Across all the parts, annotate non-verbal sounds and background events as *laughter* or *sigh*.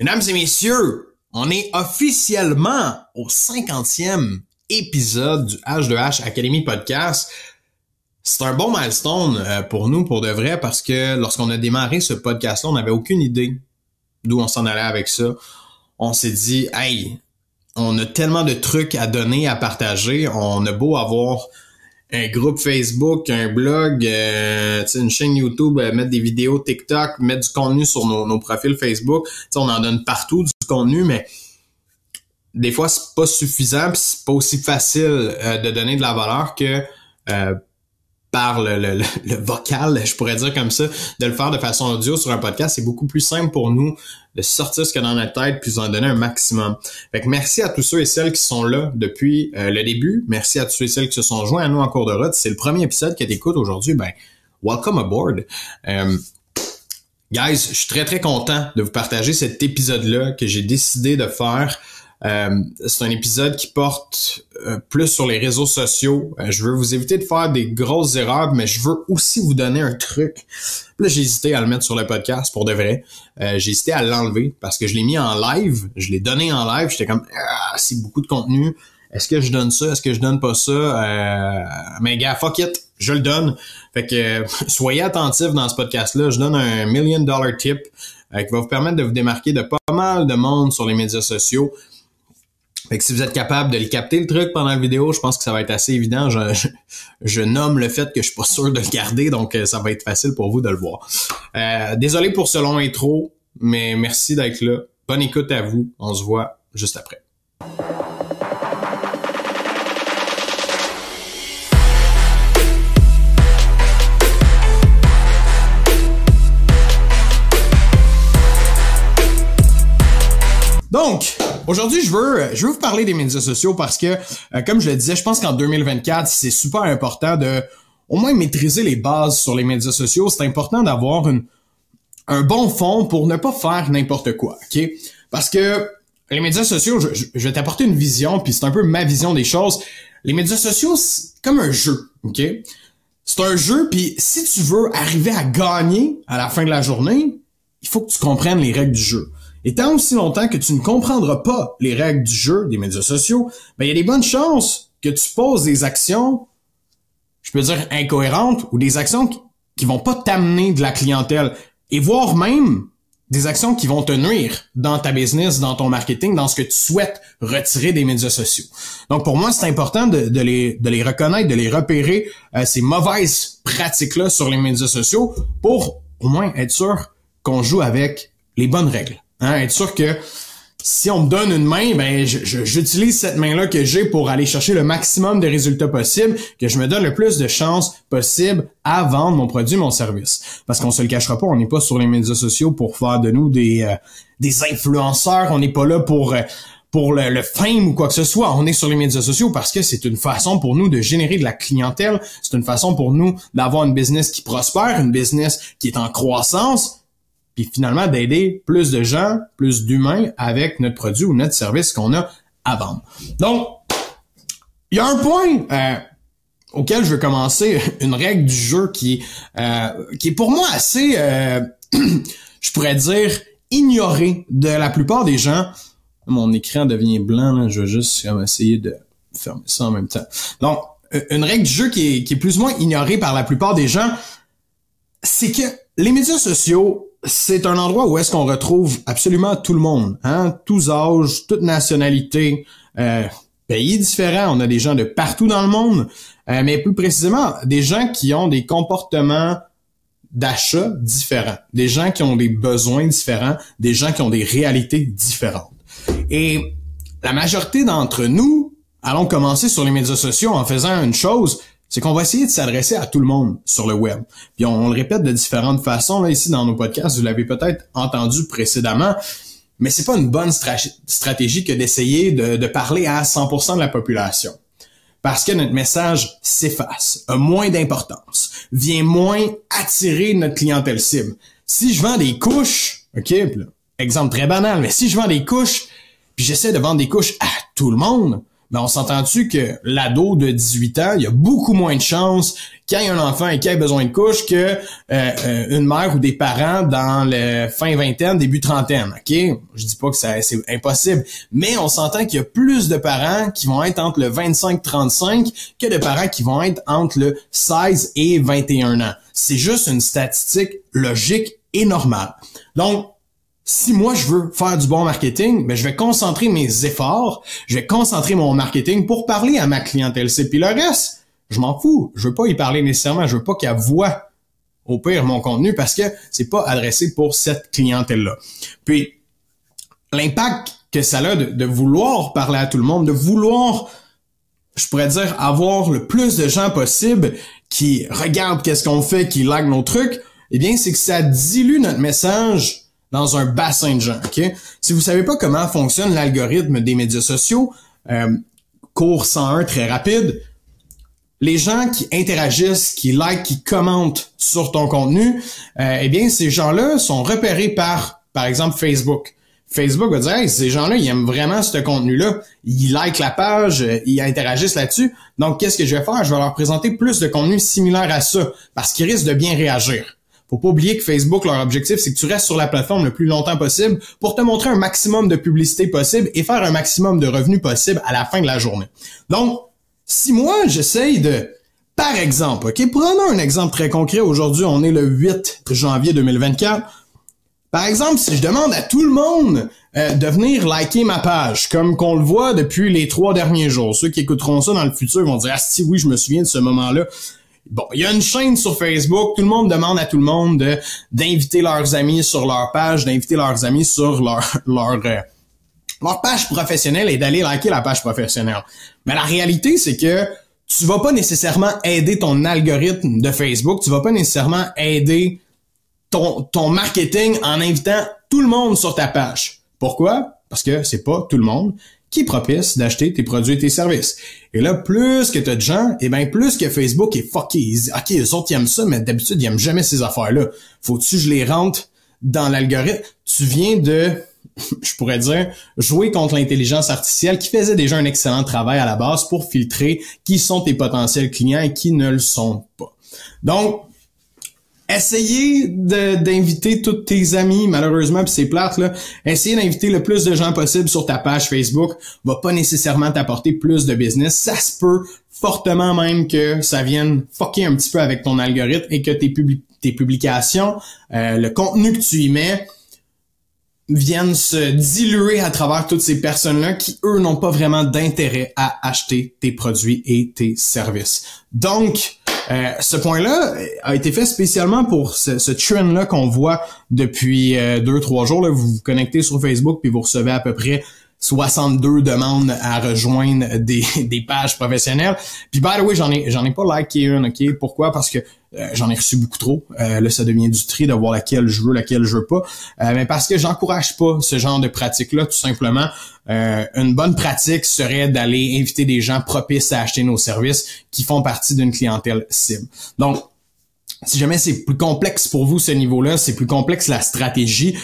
Mesdames et messieurs, on est officiellement au 50e épisode du H2H Academy Podcast. C'est un bon milestone euh, pour nous, pour de vrai, parce que lorsqu'on a démarré ce podcast-là, on n'avait aucune idée d'où on s'en allait avec ça. On s'est dit, hey, on a tellement de trucs à donner, à partager. On a beau avoir un groupe Facebook, un blog, euh, une chaîne YouTube, euh, mettre des vidéos TikTok, mettre du contenu sur nos, profils Facebook. On en donne partout du contenu, mais des fois c'est pas suffisant, puis c'est pas aussi facile euh, de donner de la valeur que par le, le, le, vocal, je pourrais dire comme ça, de le faire de façon audio sur un podcast, c'est beaucoup plus simple pour nous de sortir ce qu'il y a dans notre tête puis en donner un maximum. Fait que merci à tous ceux et celles qui sont là depuis euh, le début. Merci à tous ceux et celles qui se sont joints à nous en cours de route. C'est le premier épisode que tu aujourd'hui. Ben, welcome aboard. Euh, guys, je suis très très content de vous partager cet épisode-là que j'ai décidé de faire euh, c'est un épisode qui porte euh, plus sur les réseaux sociaux. Euh, je veux vous éviter de faire des grosses erreurs, mais je veux aussi vous donner un truc. Là, j'ai hésité à le mettre sur le podcast pour de vrai. j'ai hésité à l'enlever parce que je l'ai mis en live. Je l'ai donné en live. J'étais comme, ah, c'est beaucoup de contenu. Est-ce que je donne ça? Est-ce que je donne pas ça? mais gars, fuck it. Je le donne. Fait que *laughs* soyez attentifs dans ce podcast-là. Je donne un million dollar tip qui va vous permettre de vous démarquer de pas mal de monde sur les médias sociaux. Fait que si vous êtes capable de le capter le truc pendant la vidéo, je pense que ça va être assez évident. Je, je, nomme le fait que je suis pas sûr de le garder, donc euh, ça va être facile pour vous de le voir. Euh, désolé pour ce long intro, mais merci d'être là. Bonne écoute à vous. On se voit juste après. Aujourd'hui, je veux, je veux vous parler des médias sociaux parce que, euh, comme je le disais, je pense qu'en 2024, c'est super important de au moins maîtriser les bases sur les médias sociaux. C'est important d'avoir un bon fond pour ne pas faire n'importe quoi, ok? Parce que les médias sociaux, je, je vais t'apporter une vision, puis c'est un peu ma vision des choses. Les médias sociaux, c'est comme un jeu, ok? C'est un jeu, puis si tu veux arriver à gagner à la fin de la journée, il faut que tu comprennes les règles du jeu. Et tant aussi longtemps que tu ne comprendras pas les règles du jeu des médias sociaux, ben il y a des bonnes chances que tu poses des actions, je peux dire incohérentes, ou des actions qui, vont pas t'amener de la clientèle, et voire même des actions qui vont te nuire dans ta business, dans ton marketing, dans ce que tu souhaites retirer des médias sociaux. Donc pour moi, c'est important de, de, les, de les reconnaître, de les repérer, euh, ces mauvaises pratiques-là sur les médias sociaux pour au moins être sûr qu'on joue avec les bonnes règles. Hein, être sûr que si on me donne une main, ben j'utilise cette main-là que j'ai pour aller chercher le maximum de résultats possibles, que je me donne le plus de chances possible à vendre mon produit, mon service. Parce qu'on se le cachera pas, on n'est pas sur les médias sociaux pour faire de nous des euh, des influenceurs, on n'est pas là pour euh, pour le, le, fame ou quoi que ce soit. On est sur les médias sociaux parce que c'est une façon pour nous de générer de la clientèle. C'est une façon pour nous d'avoir une business qui prospère, une business qui est en croissance puis finalement d'aider plus de gens, plus d'humains avec notre produit ou notre service qu'on a à vendre. Donc, il y a un point euh, auquel je veux commencer, *laughs* une règle du jeu qui, euh, qui est pour moi assez, euh, *clears throat* je pourrais dire, ignorée de la plupart des gens. Mon écran devient blanc, là, je vais juste essayer de fermer ça en même temps. Donc, une règle du jeu qui est, qui est plus ou moins ignorée par la plupart des gens, c'est que les médias sociaux c'est un endroit où est-ce qu'on retrouve absolument tout le monde, hein, tous âges, toutes nationalités, euh, pays différents. On a des gens de partout dans le monde, euh, mais plus précisément des gens qui ont des comportements d'achat différents, des gens qui ont des besoins différents, des gens qui ont des réalités différentes. Et la majorité d'entre nous allons commencer sur les médias sociaux en faisant une chose, c'est qu'on va essayer de s'adresser à tout le monde sur le web. Puis on, le répète de différentes façons là ici dans nos podcasts, vous l'avez peut-être entendu précédemment, mais c'est pas une bonne stratégie que d'essayer de, parler à 100% de la population. Parce que notre message s'efface, a moins d'importance, vient moins attirer notre clientèle cible. Si je vends des couches, OK, exemple très banal, mais si je vends des couches, puis j'essaie de vendre des couches à tout le monde, ben on s'entend-tu que l'ado de 18 ans, il y a beaucoup moins de chances qu'il y ait un enfant et qu'il ait besoin de couche que euh, euh, une mère ou des parents dans le fin vingtaine, début trentaine. OK? Je dis pas que c'est impossible, mais on s'entend qu'il y a plus de parents qui vont être entre le 25-35 que de parents qui vont être entre le 16 et 21 ans. C'est juste une statistique logique et normale. Donc, si moi je veux faire du bon marketing, ben je vais concentrer mes efforts, je vais concentrer mon marketing pour parler à ma clientèle C'est Puis le reste, je m'en fous. Je veux pas y parler nécessairement. Je veux pas qu'elle voit au pire mon contenu parce que c'est pas adressé pour cette clientèle-là. Puis l'impact que ça a de, de, vouloir parler à tout le monde, de vouloir, je pourrais dire, avoir le plus de gens possible qui regardent qu'est-ce qu'on fait, qui like nos trucs, eh bien, c'est que ça dilue notre message dans un bassin de gens. ok? Si vous savez pas comment fonctionne l'algorithme des médias sociaux, euh, cours 101 très rapide, les gens qui interagissent, qui like, qui commentent sur ton contenu, euh, eh bien, ces gens-là sont repérés par, par exemple, Facebook. Facebook va dire, hey, ces gens-là, ils aiment vraiment ce contenu-là. Ils like la page, euh, ils interagissent là-dessus. Donc, qu'est-ce que je vais faire? Je vais leur présenter plus de contenu similaire à ça, parce qu'ils risquent de bien réagir. Faut pas oublier que Facebook, leur objectif, c'est que tu restes sur la plateforme le plus longtemps possible pour te montrer un maximum de publicité possible et faire un maximum de revenus possible à la fin de la journée. Donc, si moi, j'essaye de, par exemple, OK, prenons un exemple très concret. Aujourd'hui, on est le 8 janvier 2024. Par exemple, si je demande à tout le monde euh, de venir liker ma page, comme qu'on le voit depuis les trois derniers jours, ceux qui écouteront ça dans le futur vont dire, ah si oui, je me souviens de ce moment-là. Bon, il y a une chaîne sur Facebook, tout le monde demande à tout le monde de d'inviter leurs amis sur leur page, d'inviter leurs amis sur leur *laughs* leur euh, leur page professionnelle et d'aller liker la page professionnelle. Mais la réalité, c'est que tu vas pas nécessairement aider ton algorithme de Facebook, tu vas pas nécessairement aider ton, ton marketing en invitant tout le monde sur ta page. Pourquoi? Parce que c'est pas tout le monde qui propice d'acheter tes produits et tes services. Et là, plus que tu as de gens, et eh bien plus que Facebook est fucké. OK, les autres ils aiment ça, mais d'habitude, ils aiment jamais ces affaires-là. Faut-tu je les rentre dans l'algorithme? Tu viens de, *laughs* je pourrais dire, jouer contre l'intelligence artificielle qui faisait déjà un excellent travail à la base pour filtrer qui sont tes potentiels clients et qui ne le sont pas. Donc, Essayez d'inviter tous tes amis, malheureusement, puis c'est plate, là. Essayez d'inviter le plus de gens possible sur ta page Facebook. Va pas nécessairement t'apporter plus de business. Ça se peut fortement même que ça vienne fucker un petit peu avec ton algorithme et que tes, publications, euh, le contenu que tu y mets, viennent se diluer à travers toutes ces personnes-là qui, eux, n'ont pas vraiment d'intérêt à acheter tes produits et tes services. Donc, euh, ce point-là a été fait spécialement pour ce, ce trend-là qu'on voit depuis euh, deux, trois jours. Là. Vous vous connectez sur Facebook puis vous recevez à peu près 62 demandes à rejoindre des, *laughs* des pages professionnelles. Puis by the way, j'en ai j'en ai pas liké une, OK? Pourquoi? Parce que euh, j'en ai reçu beaucoup trop. Euh, là, ça devient du tri de voir laquelle je veux, laquelle je veux pas. Euh, mais parce que j'encourage pas ce genre de pratique-là, tout simplement. une bonne pratique serait d'aller inviter des gens propices à acheter nos services qui font partie d'une clientèle cible. Donc, si jamais c'est plus complexe pour vous ce niveau-là, c'est plus complexe la stratégie,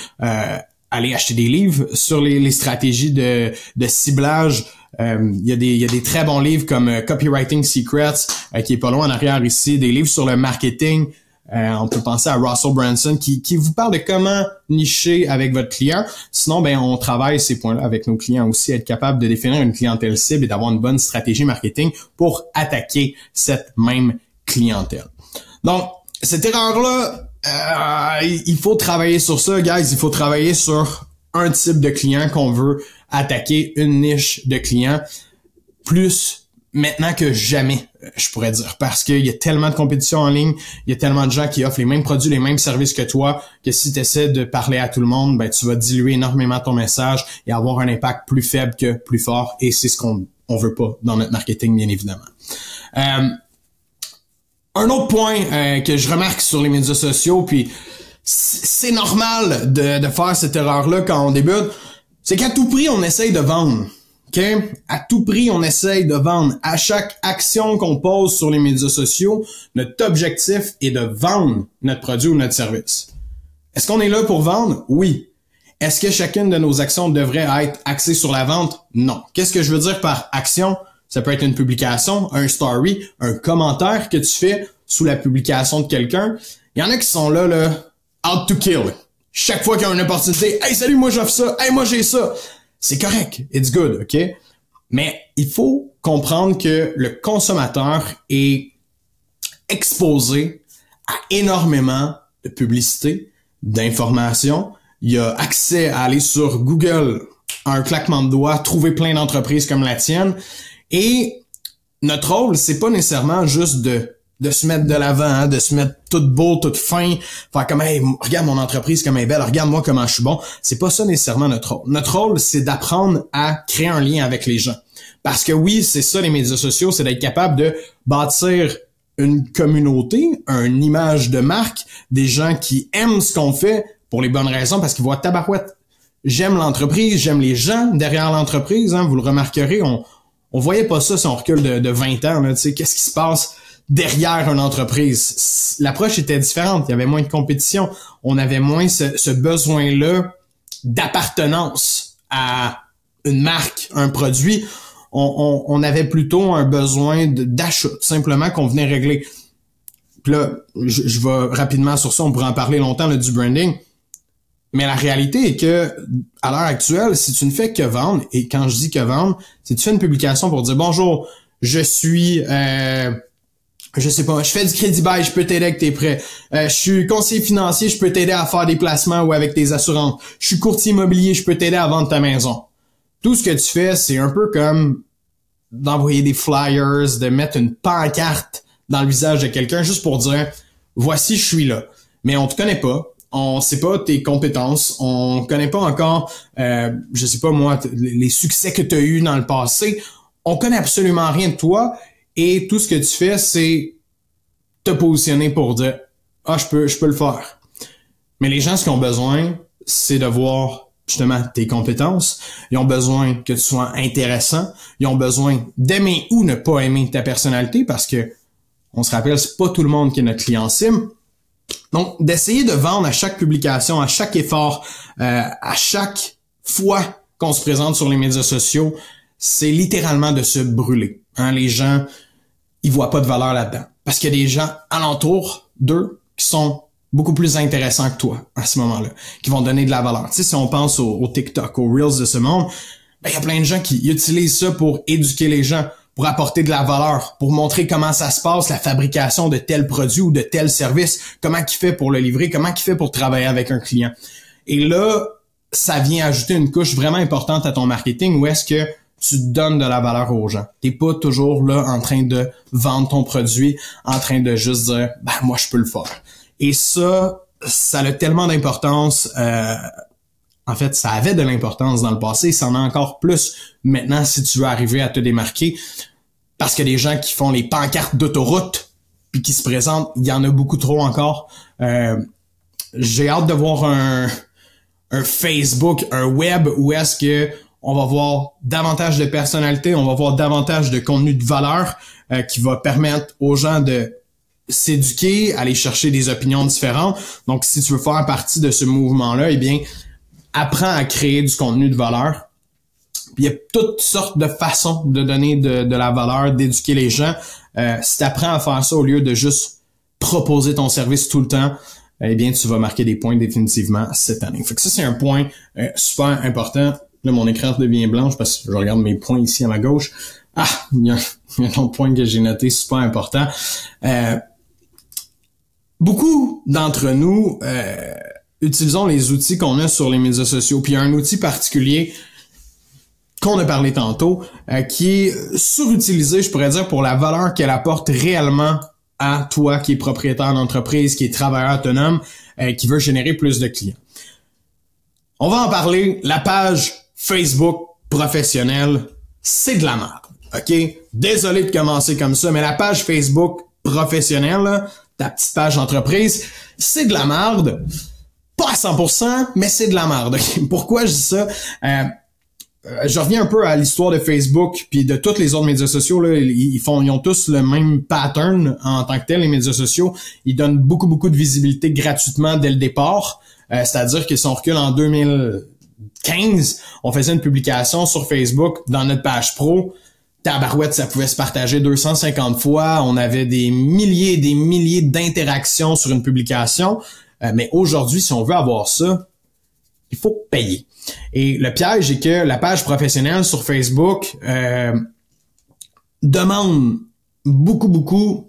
aller acheter des livres sur les, stratégies de, ciblage. Euh, il, y a des, y a des très bons livres comme euh, Copywriting Secrets, euh, qui est pas loin en arrière ici, des livres sur le marketing. on peut penser à Russell Branson qui, qui vous parle de comment nicher avec votre client. Sinon, ben on travaille ces points-là avec nos clients aussi, être capable de définir une clientèle cible et d'avoir une bonne stratégie marketing pour attaquer cette même clientèle. Donc, cette erreur-là, euh, il faut travailler sur ça, guys. Il faut travailler sur un type de client qu'on veut attaquer, une niche de clients, plus maintenant que jamais, je pourrais dire, parce qu'il y a tellement de compétition en ligne, il y a tellement de gens qui offrent les mêmes produits, les mêmes services que toi, que si tu essaies de parler à tout le monde, ben, tu vas diluer énormément ton message et avoir un impact plus faible que plus fort, et c'est ce qu'on on veut pas dans notre marketing, bien évidemment. Euh, un autre point euh, que je remarque sur les médias sociaux, puis c'est normal de, de, faire cette erreur-là quand on débute, c'est qu'à tout prix, on essaye de vendre. OK? À tout prix, on essaye de vendre. À chaque action qu'on pose sur les médias sociaux, notre objectif est de vendre notre produit ou notre service. Est-ce qu'on est là pour vendre? Oui. Est-ce que chacune de nos actions devrait être axée sur la vente? Non. Qu'est-ce que je veux dire par action? Ça peut être une publication, un story, un commentaire que tu fais sous la publication de quelqu'un. Il y en a qui sont là, là, out to kill. Chaque fois qu'il y a une opportunité, hey salut, moi j'offre ça, hey moi j'ai ça. C'est correct, it's good, ok? Mais il faut comprendre que le consommateur est exposé à énormément de publicité, d'informations. Il a accès à aller sur Google, un claquement de doigts, trouver plein d'entreprises comme la tienne. Et notre rôle, c'est pas nécessairement juste de de se mettre de l'avant, hein, de se mettre tout beau, tout fin, faire comme hey, regarde mon entreprise comme elle est belle, regarde moi comment je suis bon. C'est pas ça nécessairement notre rôle. Notre rôle, c'est d'apprendre à créer un lien avec les gens. Parce que oui, c'est ça les médias sociaux, c'est d'être capable de bâtir une communauté, une image de marque, des gens qui aiment ce qu'on fait pour les bonnes raisons parce qu'ils voient tabarouette. J'aime l'entreprise, j'aime les gens derrière l'entreprise, hein, vous le remarquerez, on on voyait pas ça si on recule de, de 20 ans, qu'est-ce qui se passe? Derrière une entreprise. L'approche était différente, il y avait moins de compétition, on avait moins ce, besoin-là d'appartenance à une marque, un produit. On, avait plutôt un besoin d'achat, simplement qu'on venait régler. Puis là, je, je, vais rapidement sur ça, on pourrait en parler longtemps là, du branding. Mais la réalité est que à l'heure actuelle, si tu ne fais que vendre, et quand je dis que vendre, si tu fais une publication pour dire bonjour, je suis euh, je sais pas, je fais du crédit bail, je peux t'aider avec tes prêts. Euh, je suis conseiller financier, je peux t'aider à faire des placements ou avec tes assurances. Je suis courtier immobilier, je peux t'aider à vendre ta maison. Tout ce que tu fais, c'est un peu comme d'envoyer des flyers, de mettre une pancarte dans le visage de quelqu'un juste pour dire voici je suis là. Mais on te connaît pas, on sait pas tes compétences, on connaît pas encore euh, je sais pas moi les succès que tu as eu dans le passé, on connaît absolument rien de toi et tout ce que tu fais, c'est te positionner pour dire Ah, je peux, je peux le faire. Mais les gens, ce qu'ils ont besoin, c'est de voir justement tes compétences. Ils ont besoin que tu sois intéressant. Ils ont besoin d'aimer ou ne pas aimer ta personnalité parce que on se rappelle, c'est pas tout le monde qui est notre client sim. Donc, d'essayer de vendre à chaque publication, à chaque effort, euh, à chaque fois qu'on se présente sur les médias sociaux, c'est littéralement de se brûler. Hein, les gens, ils voient pas de valeur là-dedans. Parce qu'il y a des gens alentour d'eux qui sont beaucoup plus intéressants que toi à ce moment-là, qui vont donner de la valeur. Tu sais, si on pense au, TikTok, aux Reels de ce monde, ben, il y a plein de gens qui utilisent ça pour éduquer les gens, pour apporter de la valeur, pour montrer comment ça se passe, la fabrication de tel produit ou de tel service, comment il fait pour le livrer, comment il fait pour travailler avec un client. Et là, ça vient ajouter une couche vraiment importante à ton marketing où est-ce que tu donnes de la valeur aux gens. T'es pas toujours là en train de vendre ton produit, en train de juste dire ben moi je peux le faire. Et ça, ça a tellement d'importance. Euh, en fait, ça avait de l'importance dans le passé, ça en a encore plus maintenant si tu veux arriver à te démarquer. Parce que les gens qui font les pancartes d'autoroute puis qui se présentent, il y en a beaucoup trop encore. Euh, j'ai hâte de voir un, un Facebook, un web où est-ce que on va voir davantage de personnalité, on va voir davantage de contenu de valeur euh, qui va permettre aux gens de s'éduquer, aller chercher des opinions différentes. Donc, si tu veux faire partie de ce mouvement-là, eh bien, apprends à créer du contenu de valeur. Puis il y a toutes sortes de façons de donner de, la valeur, d'éduquer les gens. Euh, si tu apprends à faire ça au lieu de juste proposer ton service tout le temps, eh bien, tu vas marquer des points définitivement cette année. Fait que ça, c'est un point euh, super important. Là, mon écran devient blanche parce que je regarde mes points ici à ma gauche. Ah, il y a, un autre point que j'ai noté super important. Euh, beaucoup d'entre nous euh, utilisons les outils qu'on a sur les médias sociaux. Puis il y a un outil particulier qu'on a parlé tantôt, euh, qui est surutilisé, je pourrais dire, pour la valeur qu'elle apporte réellement à toi qui est propriétaire d'entreprise, qui est travailleur autonome, qui veut générer plus de clients. On va en parler. La page Facebook professionnel, c'est de la merde. OK? Désolé de commencer comme ça, mais la page Facebook professionnelle, ta petite page d'entreprise, c'est de la merde. Pas à 100%, mais c'est de la merde. *laughs* Pourquoi je dis ça? Euh, euh, je reviens un peu à l'histoire de Facebook puis de tous les autres médias sociaux là, ils font ils ont tous le même pattern en tant que tel les médias sociaux, ils donnent beaucoup beaucoup de visibilité gratuitement dès le départ. Euh, c'est-à-dire que si on recule en 2015, on faisait une publication sur Facebook dans notre page pro, tabarouette, ça pouvait se partager 250 fois, on avait des milliers et des milliers d'interactions sur une publication, euh, mais aujourd'hui, si on veut avoir ça, il faut payer. Et le piège est que la page professionnelle sur Facebook euh, demande beaucoup, beaucoup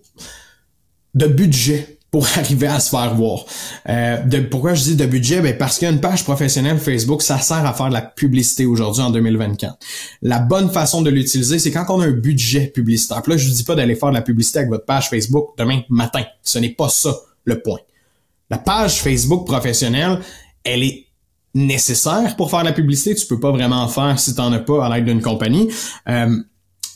de budget pour *laughs* arriver à se faire voir. Euh, de, pourquoi je dis de budget? Ben parce qu'une page professionnelle Facebook, ça sert à faire de la publicité aujourd'hui en 2024. La bonne façon de l'utiliser, c'est quand on a un budget publicitaire. là, je vous dis pas d'aller faire de la publicité avec votre page Facebook demain matin. Ce n'est pas ça le point. La page Facebook professionnelle, elle est nécessaire pour faire la publicité. Tu peux pas vraiment en faire si tu n'en as pas à l'aide d'une compagnie. Euh,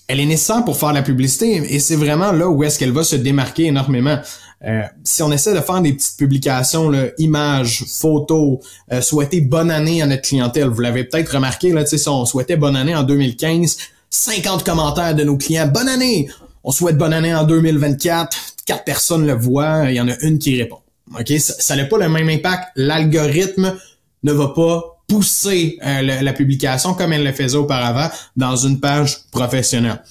elle est nécessaire pour faire la publicité et c'est vraiment là où est-ce qu'elle va se démarquer énormément. Euh, si on essaie de faire des petites publications, là, images, photos, euh, souhaiter bonne année à notre clientèle, vous l'avez peut-être remarqué, là, si on souhaitait bonne année en 2015, 50 commentaires de nos clients, bonne année! On souhaite bonne année en 2024, quatre personnes le voient, il y en a une qui répond. OK? Ça n'a pas le même impact. L'algorithme ne va pas pousser euh, la publication comme elle le faisait auparavant dans une page professionnelle.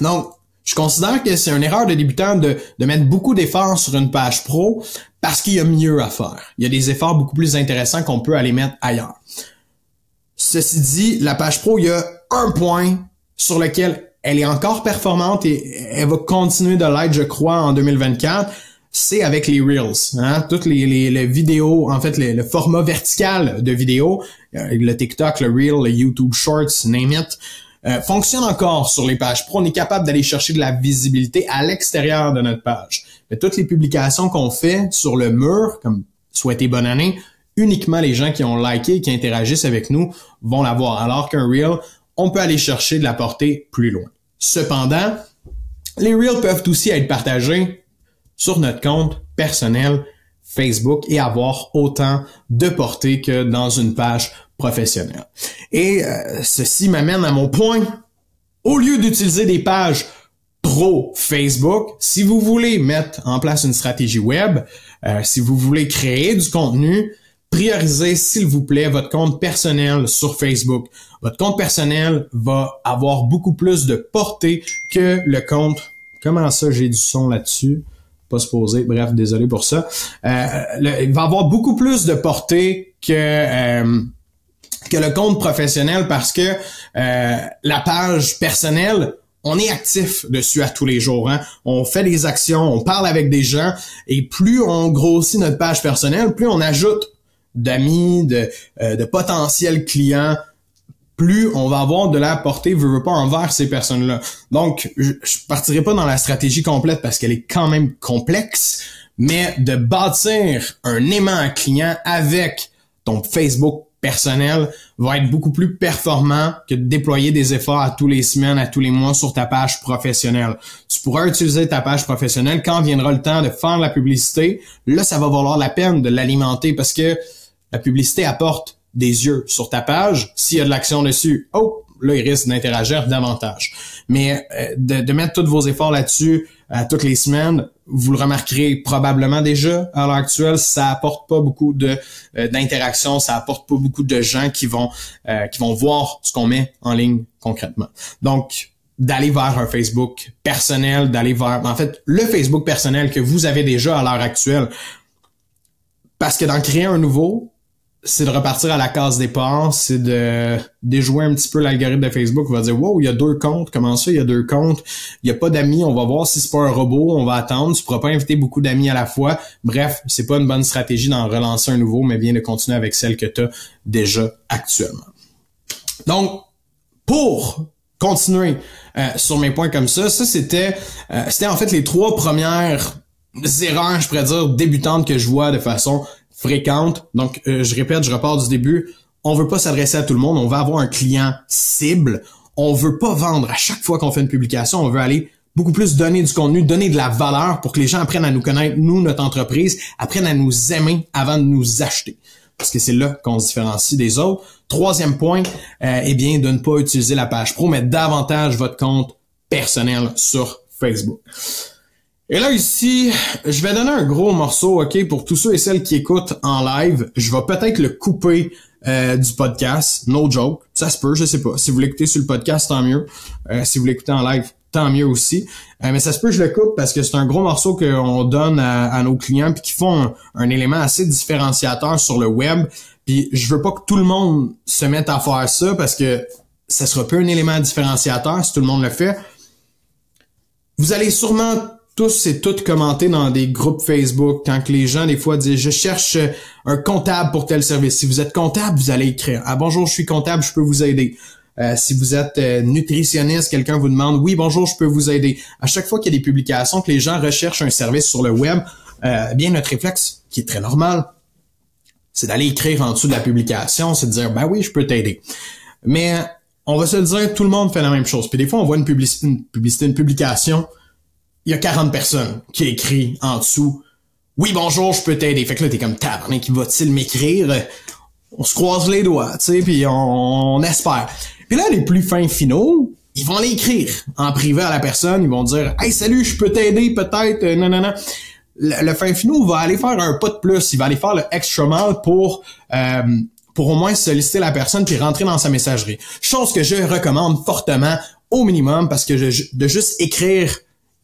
Donc, je considère que c'est une erreur de débutant de, mettre beaucoup d'efforts sur une page pro parce qu'il y a mieux à faire. Il y a des efforts beaucoup plus intéressants qu'on peut aller mettre ailleurs. Ceci dit, la page pro, il y a un point sur lequel elle est encore performante et elle va continuer de l'être, je crois, en 2024 c'est avec les Reels. Hein? Toutes les, les, vidéos, en fait, le format vertical de vidéos, euh, le TikTok, le Reel, le YouTube Shorts, name it, euh, fonctionne encore sur les pages pro. On est capable d'aller chercher de la visibilité à l'extérieur de notre page. Mais toutes les publications qu'on fait sur le mur, comme souhaiter bonne année, uniquement les gens qui ont liké et qui interagissent avec nous vont l'avoir. Alors qu'un Reel, on peut aller chercher de la portée plus loin. Cependant, les Reels peuvent aussi être partagés sur notre compte personnel Facebook et avoir autant de portée que dans une page professionnelle. Et euh, ceci m'amène à mon point. Au lieu d'utiliser des pages pro Facebook, si vous voulez mettre en place une stratégie web, euh, si vous voulez créer du contenu, priorisez s'il vous plaît votre compte personnel sur Facebook. Votre compte personnel va avoir beaucoup plus de portée que le compte. Comment ça j'ai du son là-dessus? pas se poser. Bref, désolé pour ça. Euh, il va avoir beaucoup plus de portée que euh, que le compte professionnel parce que euh, la page personnelle, on est actif dessus à tous les jours. Hein? On fait des actions, on parle avec des gens et plus on grossit notre page personnelle, plus on ajoute d'amis, de, de potentiels clients plus on va avoir de la portée, veut, veut pas, envers ces personnes-là. Donc, je, je partirai pas dans la stratégie complète parce qu'elle est quand même complexe, mais de bâtir un aimant client avec ton Facebook personnel va être beaucoup plus performant que de déployer des efforts à tous les semaines, à tous les mois sur ta page professionnelle. Tu pourras utiliser ta page professionnelle quand viendra le temps de faire la publicité. Là, ça va valoir la peine de l'alimenter parce que la publicité apporte des yeux sur ta page, s'il y a de l'action dessus, oh, là, il risque d'interagir davantage. Mais euh, de, mettre tous vos efforts là-dessus à toutes les semaines, vous le remarquerez probablement déjà à l'heure actuelle, ça apporte pas beaucoup de euh, d'interaction, ça apporte pas beaucoup de gens qui vont euh, qui vont voir ce qu'on met en ligne concrètement. Donc d'aller vers un Facebook personnel, d'aller vers en fait le Facebook personnel que vous avez déjà à l'heure actuelle. Parce que d'en créer un nouveau, c'est de repartir à la case départ, c'est de déjouer un petit peu l'algorithme de Facebook. On va dire wow, il y a deux comptes, comment ça, il y a deux comptes, il n'y a pas d'amis, on va voir si c'est pas un robot, on va attendre, tu pourras pas inviter beaucoup d'amis à la fois. Bref, c'est pas une bonne stratégie d'en relancer un nouveau, mais bien de continuer avec celle que tu as déjà actuellement. Donc, pour continuer euh, sur mes points comme ça, ça c'était euh, c'était en fait les trois premières erreurs, je pourrais dire, débutantes que je vois de façon fréquente. Donc, euh, je répète, je repars du début. On veut pas s'adresser à tout le monde. On veut avoir un client cible. On veut pas vendre à chaque fois qu'on fait une publication. On veut aller beaucoup plus donner du contenu, donner de la valeur pour que les gens apprennent à nous connaître, nous, notre entreprise, apprennent à nous aimer avant de nous acheter. Parce que c'est là qu'on se différencie des autres. Troisième point, euh, eh bien, de ne pas utiliser la page pro, mais davantage votre compte personnel sur Facebook. Et là, ici, je vais donner un gros morceau, OK, pour tous ceux et celles qui écoutent en live. Je vais peut-être le couper euh, du podcast. No joke. Ça se peut, je sais pas. Si vous l'écoutez sur le podcast, tant mieux. Euh, si vous l'écoutez en live, tant mieux aussi. Euh, mais ça se peut, je le coupe parce que c'est un gros morceau qu'on donne à, nos clients puis qui font un, élément assez différenciateur sur le web. Puis je veux pas que tout le monde se mette à faire ça parce que ça sera pas un élément différenciateur si tout le monde le fait. Vous allez sûrement tous et toutes commenter dans des groupes Facebook quand que les gens des fois disent je cherche un comptable pour tel service. Si vous êtes comptable, vous allez écrire ah bonjour, je suis comptable, je peux vous aider. Euh, si vous êtes euh, nutritionniste, quelqu'un vous demande oui bonjour, je peux vous aider. À chaque fois qu'il y a des publications que les gens recherchent un service sur le web, euh, bien notre réflexe qui est très normal, c'est d'aller écrire en dessous de la publication, c'est de dire ben oui, je peux t'aider. Mais on va se dire, tout le monde fait la même chose. Puis des fois, on voit une publicité, une, publicité, une publication il y a 40 personnes qui écrit en dessous Oui, bonjour, je peux t'aider. Fait que là, t'es comme tabarnak, qui va-t-il m'écrire? On se croise les doigts, tu sais, puis on, espère. Puis là, les plus fins finaux, ils vont l'écrire en privé à la personne, ils vont dire Hey salut, je peux t'aider peut-être, euh, non, non, non. Le, fin finaux va aller faire un pas de plus, il va aller faire le extra mal pour euh, pour au moins solliciter la personne puis rentrer dans sa messagerie. Chose que je recommande fortement au minimum parce que de juste écrire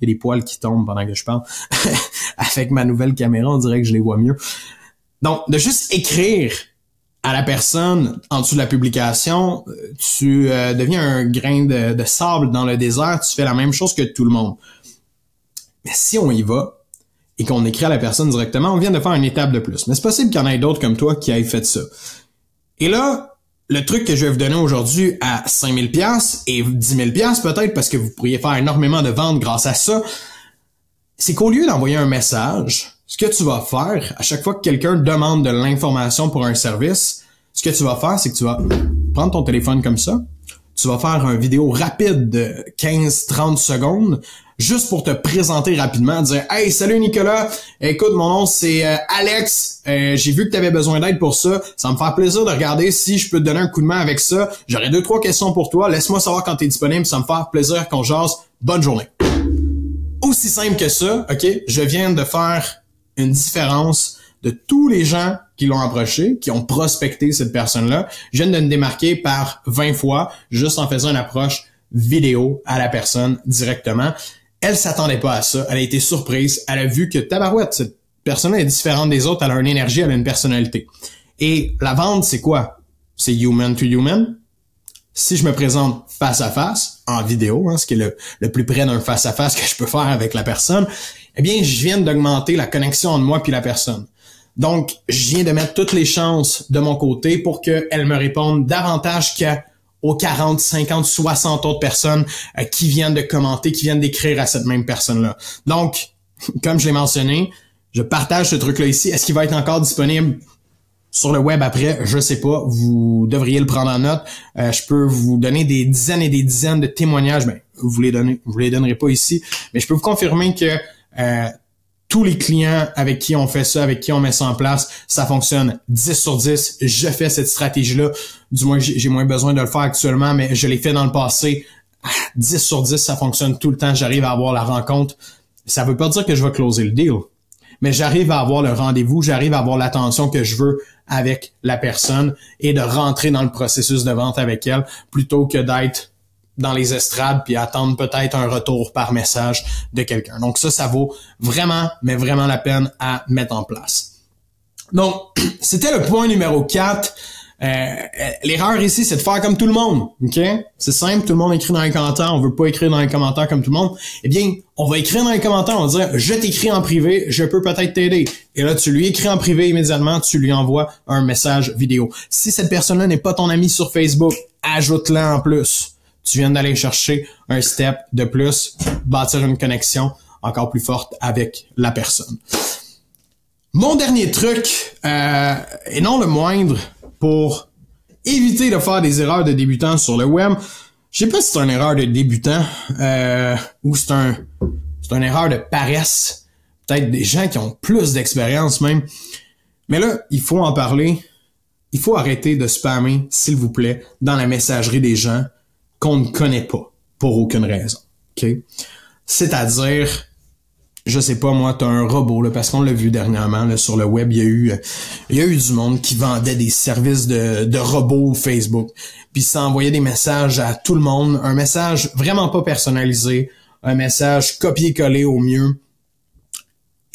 il y a des poils qui tombent pendant que je parle. *laughs* Avec ma nouvelle caméra, on dirait que je les vois mieux. Donc, de juste écrire à la personne en dessous de la publication, tu euh, deviens un grain de, de, sable dans le désert, tu fais la même chose que tout le monde. Mais si on y va et qu'on écrit à la personne directement, on vient de faire une étape de plus. Mais c'est possible qu'il y en ait d'autres comme toi qui aient fait ça. Et là, le truc que je vais vous donner aujourd'hui à 5000 pièces et 10 000 pièces peut-être parce que vous pourriez faire énormément de ventes grâce à ça, c'est qu'au lieu d'envoyer un message, ce que tu vas faire à chaque fois que quelqu'un demande de l'information pour un service, ce que tu vas faire, c'est que tu vas prendre ton téléphone comme ça, tu vas faire une vidéo rapide de 15-30 secondes juste pour te présenter rapidement, dire Hey, salut Nicolas, écoute, mon nom c'est euh, Alex, euh, j'ai vu que tu avais besoin d'aide pour ça, ça me fait plaisir de regarder si je peux te donner un coup de main avec ça. J'aurais deux, trois questions pour toi, laisse-moi savoir quand tu es disponible, ça me fait plaisir qu'on jase. Bonne journée. Aussi simple que ça, ok, je viens de faire une différence de tous les gens qui l'ont approché, qui ont prospecté cette personne-là. Je viens de me démarquer par 20 fois juste en faisant une approche vidéo à la personne directement. Elle s'attendait pas à ça. Elle a été surprise. Elle a vu que tabarouette, cette personne est différente des autres. Elle a une énergie, elle a une personnalité. Et la vente, c'est quoi? C'est human to human. Si je me présente face à face, en vidéo, hein, ce qui est le, le plus près d'un face à face que je peux faire avec la personne, eh bien, je viens d'augmenter la connexion entre moi puis la personne. Donc, je viens de mettre toutes les chances de mon côté pour qu'elle me réponde davantage qu'à aux 40, 50, 60 autres personnes euh, qui viennent de commenter, qui viennent d'écrire à cette même personne-là. Donc, *laughs* comme je l'ai mentionné, je partage ce truc-là ici. Est-ce qu'il va être encore disponible sur le web après? Je sais pas. Vous devriez le prendre en note. Euh, je peux vous donner des dizaines et des dizaines de témoignages. Ben, vous les donnez, vous les donnerez pas ici, mais je peux vous confirmer que euh, tous les clients avec qui on fait ça, avec qui on met ça en place, ça fonctionne 10 sur 10. Je fais cette stratégie-là. Du moins, j'ai moins besoin de le faire actuellement, mais je l'ai fait dans le passé. 10 sur 10, ça fonctionne tout le temps. J'arrive à avoir la rencontre. Ça veut pas dire que je vais closer le deal, mais j'arrive à avoir le rendez-vous, j'arrive à avoir l'attention que je veux avec la personne et de rentrer dans le processus de vente avec elle plutôt que d'être dans les estrades puis attendre peut-être un retour par message de quelqu'un. Donc ça, ça vaut vraiment, mais vraiment la peine à mettre en place. Donc, *clears throat* c'était le point numéro 4. Euh, euh, L'erreur ici, c'est de faire comme tout le monde. OK? C'est simple, tout le monde écrit dans les commentaires, on veut pas écrire dans les commentaires comme tout le monde. Eh bien, on va écrire dans les commentaires, on va dire Je t'écris en privé, je peux peut-être t'aider. Et là, tu lui écris en privé immédiatement, tu lui envoies un message vidéo. Si cette personne-là n'est pas ton ami sur Facebook, ajoute-la en plus tu viens d'aller chercher un step de plus, bâtir une connexion encore plus forte avec la personne. Mon dernier truc, euh, et non le moindre, pour éviter de faire des erreurs de débutant sur le web, je sais pas si c'est une erreur de débutant euh, ou c'est un c'est une erreur de paresse. Peut-être des gens qui ont plus d'expérience même. Mais là, il faut en parler. Il faut arrêter de spammer, s'il vous plaît, dans la messagerie des gens qu'on ne connaît pas pour aucune raison. OK? C'est-à-dire, je sais pas moi, t'as un robot là, parce qu'on l'a vu dernièrement là, sur le web, il y a eu il y a eu du monde qui vendait des services de, de robots Facebook, puis ça envoyait des messages à tout le monde, un message vraiment pas personnalisé, un message copié-collé au mieux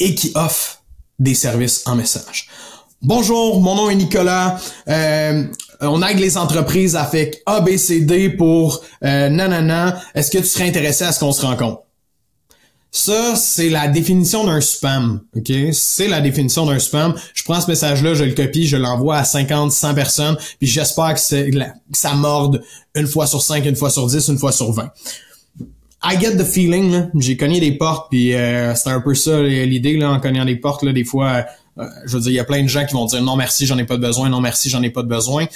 et qui offre des services en message. Bonjour, mon nom est Nicolas. Euh, on aide les entreprises à faire ABCD pour euh, nanana. Est-ce que tu serais intéressé à ce qu'on se rencontre? Ça, c'est la définition d'un spam, ok? C'est la définition d'un spam. Je prends ce message-là, je le copie, je l'envoie à 50, 100 personnes, puis j'espère que, ça morde une fois sur 5, une fois sur 10, une fois sur 20. I get the feeling, j'ai cogné des portes, puis euh, c'est un peu ça l'idée, là, en cognant des portes, là, des fois, euh, je veux dire, il y a plein de gens qui vont dire non merci, j'en ai pas besoin, non merci, j'en ai pas besoin.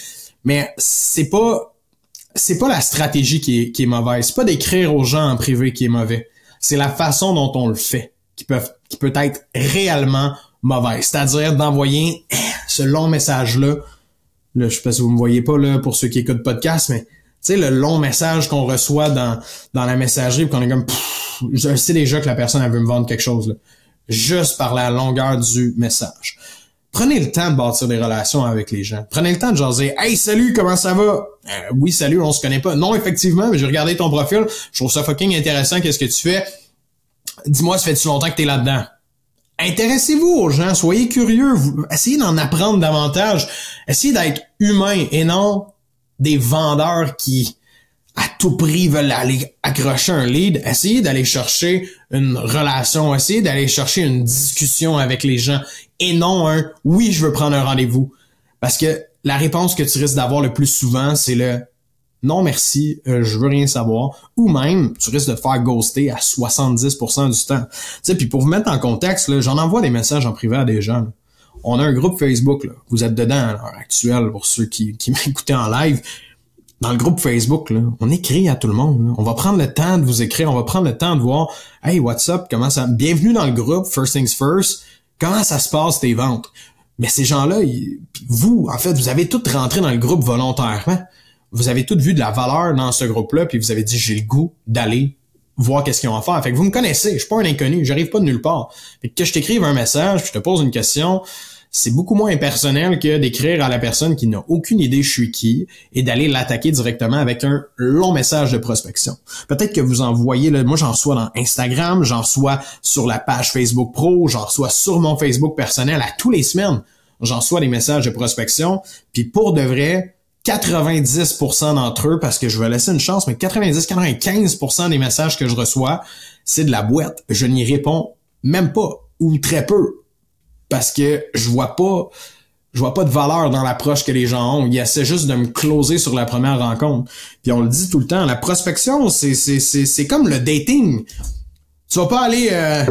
Mais c'est pas pas la stratégie qui est, qui est mauvaise. C'est pas d'écrire aux gens en privé qui est mauvais c'est la façon dont on le fait qui peut, être réellement mauvaise. C'est-à-dire d'envoyer ce long message-là. Là, je sais pas si vous me voyez pas là pour ceux qui écoutent podcast, mais tu le long message qu'on reçoit dans, dans la messagerie, qu'on est comme je sais déjà que la personne elle veut me vendre quelque chose là. Juste par la longueur du message. Prenez le temps de bâtir des relations avec les gens. Prenez le temps de jaser. Hey, salut, comment ça va? Euh, oui, salut, on se connaît pas. Non, effectivement, mais j'ai regardé ton profil. Je trouve ça fucking intéressant. Qu'est-ce que tu fais? Dis-moi, ça fait-tu longtemps que t'es là-dedans? Intéressez-vous aux gens, soyez curieux, essayez d'en apprendre davantage, essayez d'être humain et non des vendeurs qui à tout prix veulent aller accrocher un lead, essayez d'aller chercher une relation, essayez d'aller chercher une discussion avec les gens et non un oui, je veux prendre un rendez-vous. Parce que la réponse que tu risques d'avoir le plus souvent, c'est le non merci, euh, je veux rien savoir, ou même tu risques de faire ghoster à 70% du temps. Tu sais, puis pour vous mettre en contexte, j'en envoie des messages en privé à des gens. On a un groupe Facebook, là. vous êtes dedans à l'heure actuelle pour ceux qui, qui *laughs* m'écoutaient en live dans le groupe Facebook, on écrit à tout le monde. On va prendre le temps de vous écrire, on va prendre le temps de voir Hey, what's up? Comment ça. Bienvenue dans le groupe, First Things First. Comment ça se passe tes ventes? Mais ces gens-là, vous, en fait, vous avez tous rentré dans le groupe volontairement. Vous avez tous vu de la valeur dans ce groupe-là, puis vous avez dit j'ai le goût d'aller voir qu'est-ce qu'ils ont à faire. Fait que vous me connaissez, je suis pas un inconnu, j'arrive pas de nulle part. Fait que, que je t'écrive un message, puis je te pose une question, c'est beaucoup moins impersonnel que d'écrire à la personne qui n'a aucune idée je suis qui et d'aller l'attaquer directement avec un long message de prospection. Peut-être que vous en voyez, là, moi j'en reçois dans Instagram, j'en reçois sur la page Facebook Pro, j'en reçois sur mon Facebook personnel à tous les semaines. J'en reçois des messages de prospection, puis pour de vrai, 90% d'entre eux, parce que je vais laisser une chance, mais 90-95% des messages que je reçois, c'est de la boîte. Je n'y réponds même pas, ou très peu parce que je vois pas je vois pas de valeur dans l'approche que les gens ont. Ils essaient juste de me closer sur la première rencontre. Puis on le dit tout le temps, la prospection, c'est c'est c'est c'est comme le dating. Tu vas pas aller euh,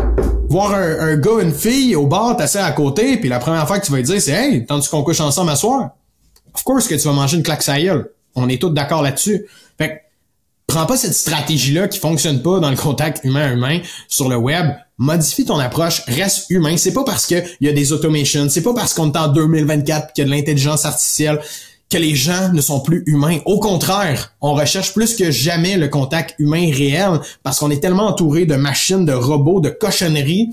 voir un, un, gars, une fille au bar, t'asseoir à côté, puis la première fois que tu vas lui dire, c'est Hey, tandis qu'on couche ensemble à soir? Of course que tu vas manger une claque sa On est tous d'accord là-dessus. Fait que prends pas cette stratégie-là qui fonctionne pas dans le contact humain-humain sur le web. Modifie ton approche, reste humain. C'est pas parce qu'il y a des automations, c'est pas parce qu'on est en 2024 qu'il y a de l'intelligence artificielle que les gens ne sont plus humains. Au contraire, on recherche plus que jamais le contact humain réel parce qu'on est tellement entouré de machines, de robots, de cochonneries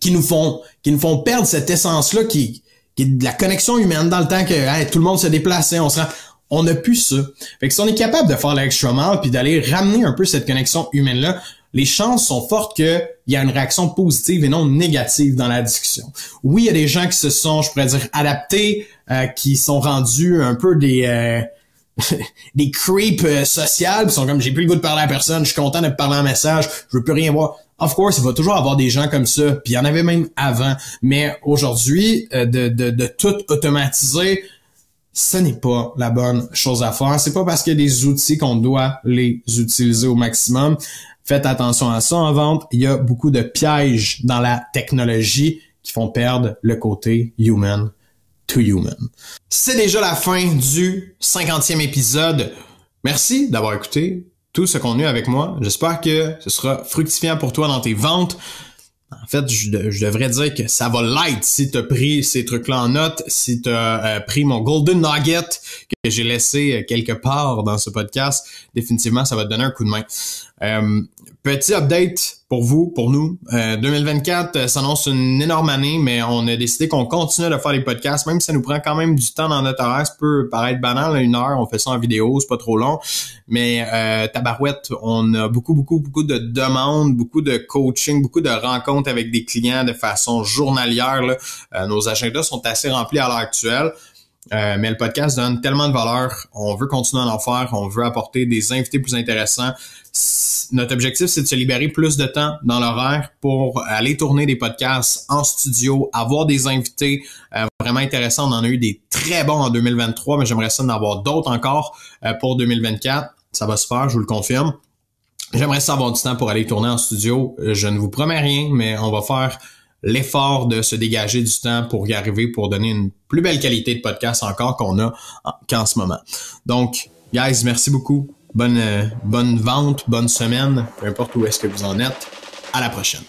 qui nous font, qui nous font perdre cette essence-là qui, qui est de la connexion humaine dans le temps que tout le monde se déplaçait, on se rend, on n'a plus ça. Fait que si on est capable de faire l'extra mile puis d'aller ramener un peu cette connexion humaine-là, les chances sont fortes qu'il y a une réaction positive et non négative dans la discussion. Oui, il y a des gens qui se sont, je pourrais dire, adaptés, euh, qui sont rendus un peu des euh, *laughs* des creeps euh, sociales, qui sont comme j'ai plus le goût de parler à personne, je suis content de parler en message, je veux plus rien voir. Of course, il va toujours avoir des gens comme ça, puis il y en avait même avant. Mais aujourd'hui, de, de, de tout automatiser, ce n'est pas la bonne chose à faire. C'est pas parce qu'il y a des outils qu'on doit les utiliser au maximum. Faites attention à ça en vente. Il y a beaucoup de pièges dans la technologie qui font perdre le côté human to human. C'est déjà la fin du 50e épisode. Merci d'avoir écouté tout ce eu avec moi. J'espère que ce sera fructifiant pour toi dans tes ventes. En fait, je, devrais dire que ça va light si tu as pris ces trucs-là en note, si tu as euh, pris mon Golden Nugget que j'ai laissé euh, quelque part dans ce podcast, définitivement, ça va te donner un coup de main. Euh, petit update pour vous, pour nous. 2024 euh, s'annonce une énorme année, mais on a décidé qu'on continue de faire les podcasts, même si ça nous prend quand même du temps dans notre horaire. Ça peut paraître banal, une heure, on fait ça en vidéo, c'est pas trop long. Mais euh, tabarouette, on a beaucoup, beaucoup, beaucoup de demandes, beaucoup de coaching, beaucoup de rencontres avec des clients de façon journalière. Euh, nos agendas sont assez remplis à l'heure actuelle. Euh, mais le podcast donne tellement de valeur. On veut continuer à en faire. On veut apporter des invités plus intéressants. Notre objectif, c'est de se libérer plus de temps dans l'horaire pour aller tourner des podcasts en studio, avoir des invités euh, vraiment intéressants. On en a eu des très bons en 2023, mais j'aimerais ça en avoir d'autres encore euh, pour 2024. Ça va se faire, je vous le confirme. J'aimerais ça avoir du temps pour aller tourner en studio. Je ne vous promets rien, mais on va faire l'effort de se dégager du temps pour y arriver, pour donner une plus belle qualité de podcast encore qu'on a qu'en ce moment. Donc, guys, merci beaucoup. Bonne, euh, bonne vente, bonne semaine, peu importe où est-ce que vous en êtes. À la prochaine.